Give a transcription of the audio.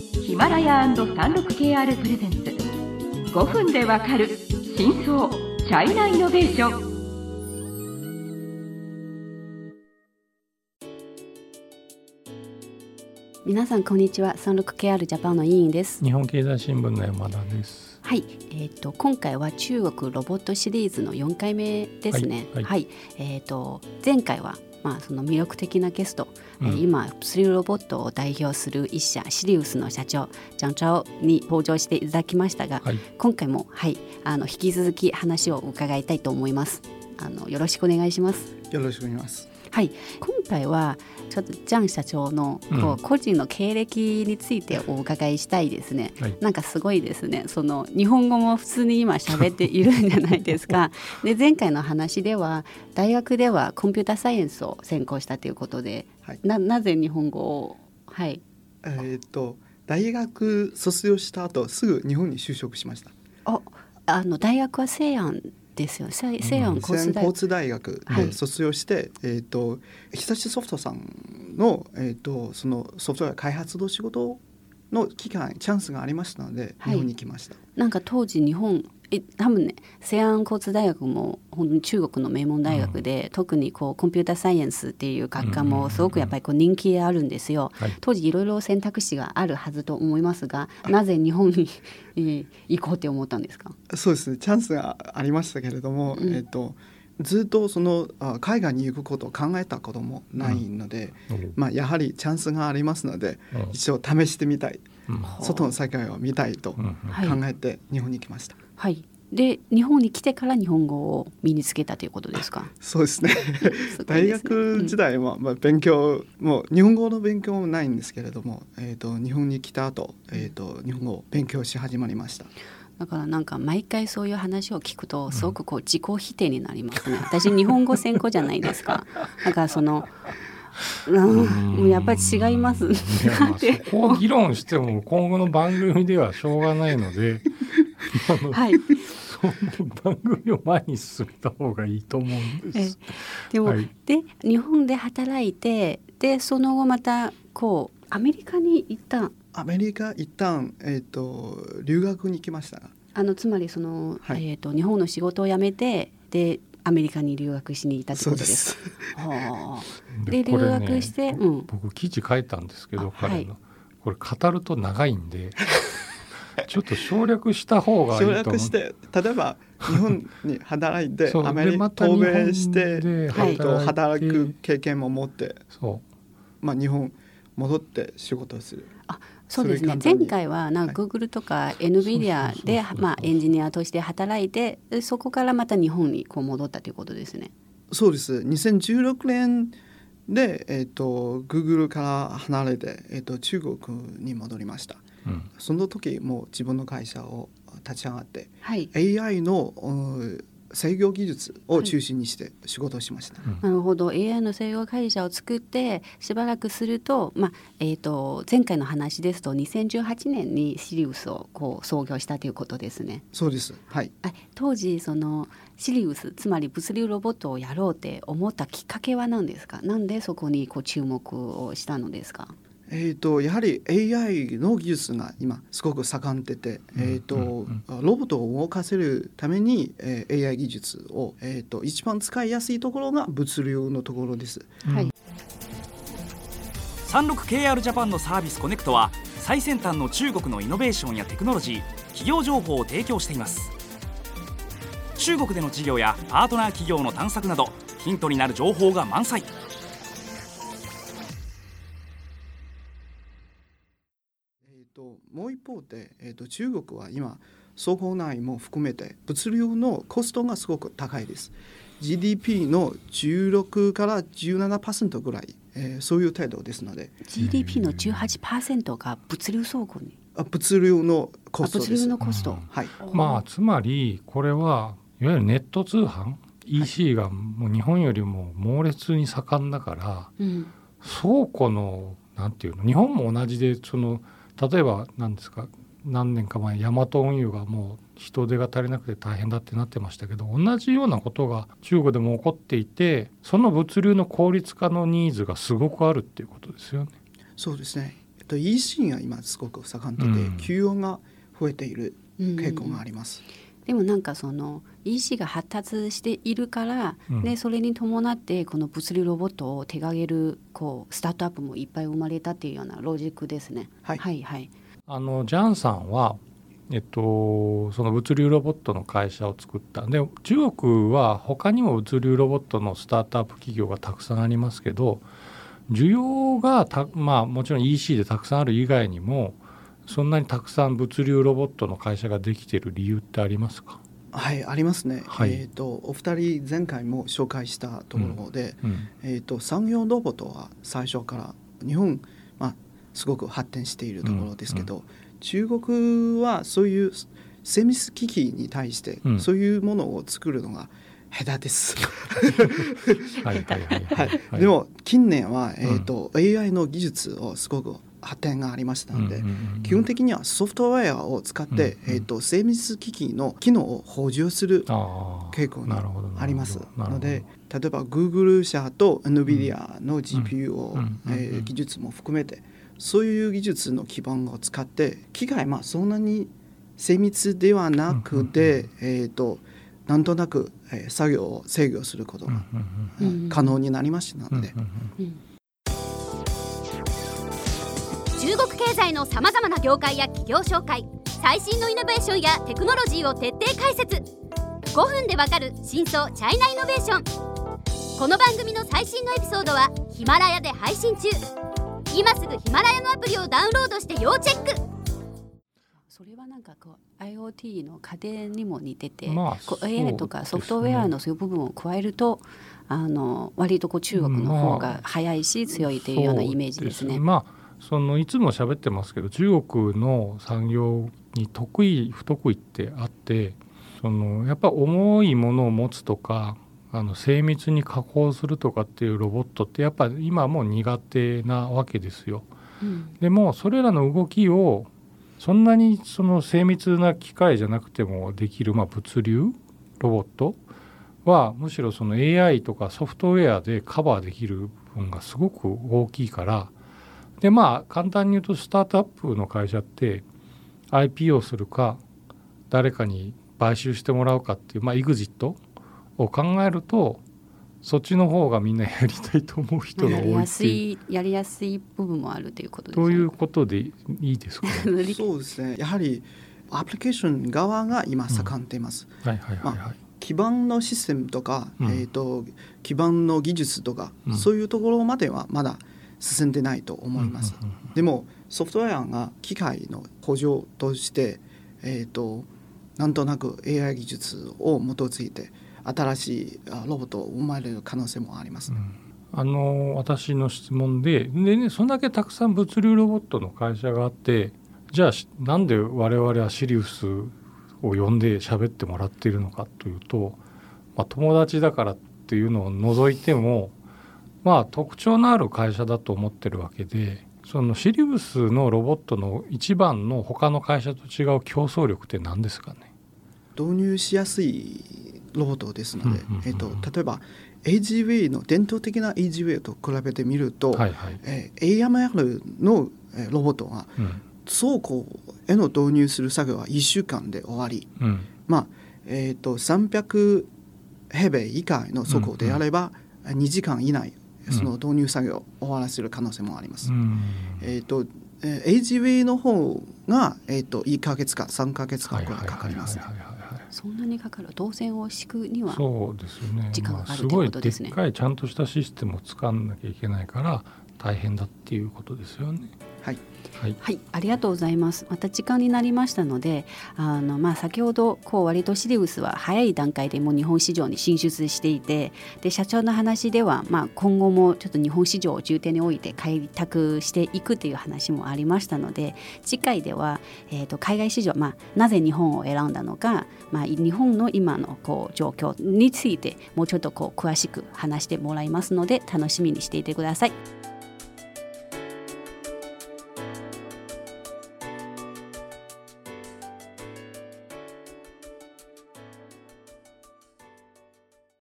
ヒマラヤ &36KR プレゼンツ。5分でわかる真相チャイナイノベーション。皆さんこんにちは。36KR ジャパンの委員です。日本経済新聞の山田です。はい、えーと、今回は中国ロボットシリーズの4回目ですね。はい、はい。はい、えっ、ー、と前回はまあその魅力的なゲスト、うん、今物流ロボットを代表する一社シリウスの社長ジャンチャオに登場していただきましたが、はい、今回もはいあの引き続き話を伺いたいと思います。あのよろしくお願いします。よろしくお願いします。はい、今回はちょっとジャン社長のこう個人の経歴についてお伺いしたいですね、はい、なんかすごいですね。その日本語も普通に今喋っているんじゃないですか。で前回の話では大学ではコンピューターサイエンスを専攻したということで、はい、ななぜ日本語を？はい。えー、っと大学卒業した後すぐ日本に就職しました。ああの大学は西安ですよ西安交通大学。で卒業して、はい、えっ、ー、と日立ソフトさんのえっ、ー、とそのソフトウェア開発の仕事の機会チャンスがありましたので、日本に来ました。なんか当時日本え多分ね西安交通大学も本当に中国の名門大学で、うん、特にこうコンピューターサイエンスっていう学科もすごくやっぱりこう人気あるんですよ、はい、当時いろいろ選択肢があるはずと思いますがなぜ日本に、えー、行こうって思ったんですか？そうですねチャンスがありましたけれども、うん、えっ、とずっとその海外に行くことを考えたこともないので、うん、まあ、やはりチャンスがありますので、一応試してみたい、外の世界を見たいと考えて日本に来ました。はい、で日本に来てから日本語を身につけたということですか？そう ですね。大学時代は、まあ勉強もう日本語の勉強もないんですけれども、えっ、ー、と日本に来た後、えっ、ー、と日本語を勉強し始まりました。だからなんか毎回そういう話を聞くとすごくこう自己否定になりますね。私日本語専攻じゃないですか。だからその。うん、やっぱり違います。いやまあそこを議論しても今後の番組ではしょうがないので、はい、その番組を前に進めた方がいいと思うんです。でも、はい、で日本で働いてでその後またこうアメリカに行ったアメリカ一旦えっ、ー、と留学に行きました。あのつまりその、はい、えっ、ー、と日本の仕事を辞めてでアメリカに留学しに行ったってことです。はあ、で留学して、ね、うん、僕記事書いたんですけど彼の、はい、これ語ると長いんで ちょっと省略した方がいいと省略して例えば日本に働いてアメリカ渡米して働く経験も持ってそう。まあ日本戻って仕事をする。あそうですね。前回はなんか Google とか NVIDIA でまあエンジニアとして働いてそこからまた日本にこう戻ったということですね。そうです。2016年で、えーと、Google から離れて、えーと中国に戻りました。うん、その時もう自分の会社を立ち上がって、はい、AI の制御技術を中心にして仕事をしました、はいなるほど。AI の制御会社を作ってしばらくすると,、まあえーと、前回の話ですと2018年にシリウスをこう創業したということですね。そうです。はい。当時そのシリウスつまり物流ロボットをやろうって思ったきっかけは何ですか？なんでそこにこう注目をしたのですか？えーと、やはり AI の技術が今すごく盛んでて、えーとロボットを動かせるために、えー、AI 技術を、えーと、一番使いやすいところが物流のところです。はい、36KR ジャパンのサービスコネクトは最先端の中国のイノベーションやテクノロジー企業情報を提供しています。中国での事業やパートナー企業の探索などヒントになる情報が満載で、えーと、中国は今総合内も含めて物流のコストがすごく高いです。GDP の16から17%ぐらい、えー、そういう程度ですので。GDP の18%が物流倉庫に？あ物流のコスト物流のコスト、はい。まあつまりこれはいわゆるネット通販？EC がもう日本よりも猛烈に盛んだから、うん、倉庫のなんていうの？日本も同じでその例えば何ですか何年か前ヤマト運輸がもう人手が足りなくて大変だってなってましたけど同じようなことが中国でも起こっていてその物流の効率化のニーズがすごくあるっていうことですよね。そうですねと EC が今すごく盛んで、うん、給与が増えている傾向があります。でもなんかその EC が発達しているから、うん、でそれに伴ってこの物流ロボットを手掛けるこうスタートアップもいっぱい生まれたっていうようなロジックですね。はい、はい、はい、あのジャンさんはえっと、その物流ロボットの会社を作った。で中国は他にも物流ロボットのスタートアップ企業がたくさんありますけど需要がた、まあ、もちろん EC でたくさんある以外にもそんなにたくさん物流ロボットの会社ができている理由ってありますか？はいありますね、はい、えーと、お二人前回も紹介したところで、うん。うん、えーと、産業ロボットは最初から日本、まあ、すごく発展しているところですけど、うん中国はそういう精密機器に対してそういうものを作るのが下手です。でも近年は、えーと、うん、AI の技術をすごく発展がありましたので、基本的にはソフトウェアを使って、うんうん、えーと、精密機器の機能を補充する傾向がありますので例えば Google 社と NVIDIA の GPU を、えー、技術も含めてそういう技術の基盤を使って機械まあそんなに精密ではなくて、えーと、なんとなく、えー、作業を制御することが、可能になりましたので。中国経済のさまざまな業界や企業紹介最新のイノベーションやテクノロジーを徹底解説。5分でわかる真相チャイナイノベーション。この番組の最新のエピソードはヒマラヤで配信中。今すぐヒマラヤのアプリをダウンロードして要チェック。それはなんかこう IoT の家電にも似てて、まあ、AI とかソフトウェアのそういう部分を加えると、あの割とこう中国の方が早いし強いというようなイメージですね。まあそのいつも喋ってますけど中国の産業に得意不得意ってあってそのやっぱ重いものを持つとかあの精密に加工するとかっていうロボットってやっぱ今も苦手なわけですよ。うん、でもそれらの動きをそんなにその精密な機械じゃなくてもできる、まあ、物流ロボットはむしろその AI とかソフトウェアでカバーできる部分がすごく大きいからでまあ簡単に言うとスタートアップの会社って IP をするか誰かに買収してもらうかっていう、まあ、エグジットを考えるとそっちの方がみんなやりたいと思う人が多いやりやすいやりやすい部分もあるということですね。ということでいいですか、ね、そうですね。やはりアプリケーション側が今盛んでいます。はいはいはい、はい。基盤のシステムとか、うん、えーと、基盤の技術とか、うん、そういうところまではまだ進んでないと思います。でもソフトウェアが機械の補助として、えーとなんとなく AI 技術を基づいて新しいロボットを生まれる可能性もあります、ねうん、あの私の質問でで、ね、そんだけたくさん物流ロボットの会社があってじゃあなんで我々はシリウスを呼んで喋ってもらっているのかというと、まあ、友達だからっていうのを除いてもまあ特徴のある会社だと思ってるわけでそのシリウスのロボットの一番の他の会社と違う競争力って何ですかね？導入しやすいロボットですので、えーと、例えば AGV の伝統的な AGV と比べてみると、はいはい。えー、AMR のロボットが倉庫への導入する作業は1週間で終わり、うん、まあえーと、300平米以下の倉庫であれば2時間以内その導入作業を終わらせる可能性もあります。うん、えーとえー、AGV の方が、えーと、1か月か3か月かくらいかかります、ね。そんなにかかる動線を敷くにはそうですよね時間がかかるということですね、まあ、すごいでっかいちゃんとしたシステムを使わなきゃいけないから大変だっていうことですよね。はいはい、はい、ありがとうございます。また時間になりましたので、あのまあ先ほどこう割とシリウスは早い段階でも日本市場に進出していて、で社長の話ではまあ今後もちょっと日本市場を重点に置いて開拓していくという話もありましたので、次回ではえっ、ー、と海外市場まあなぜ日本を選んだのか、まあ日本の今のこう状況についてもうちょっとこう詳しく話してもらいますので楽しみにしていてください。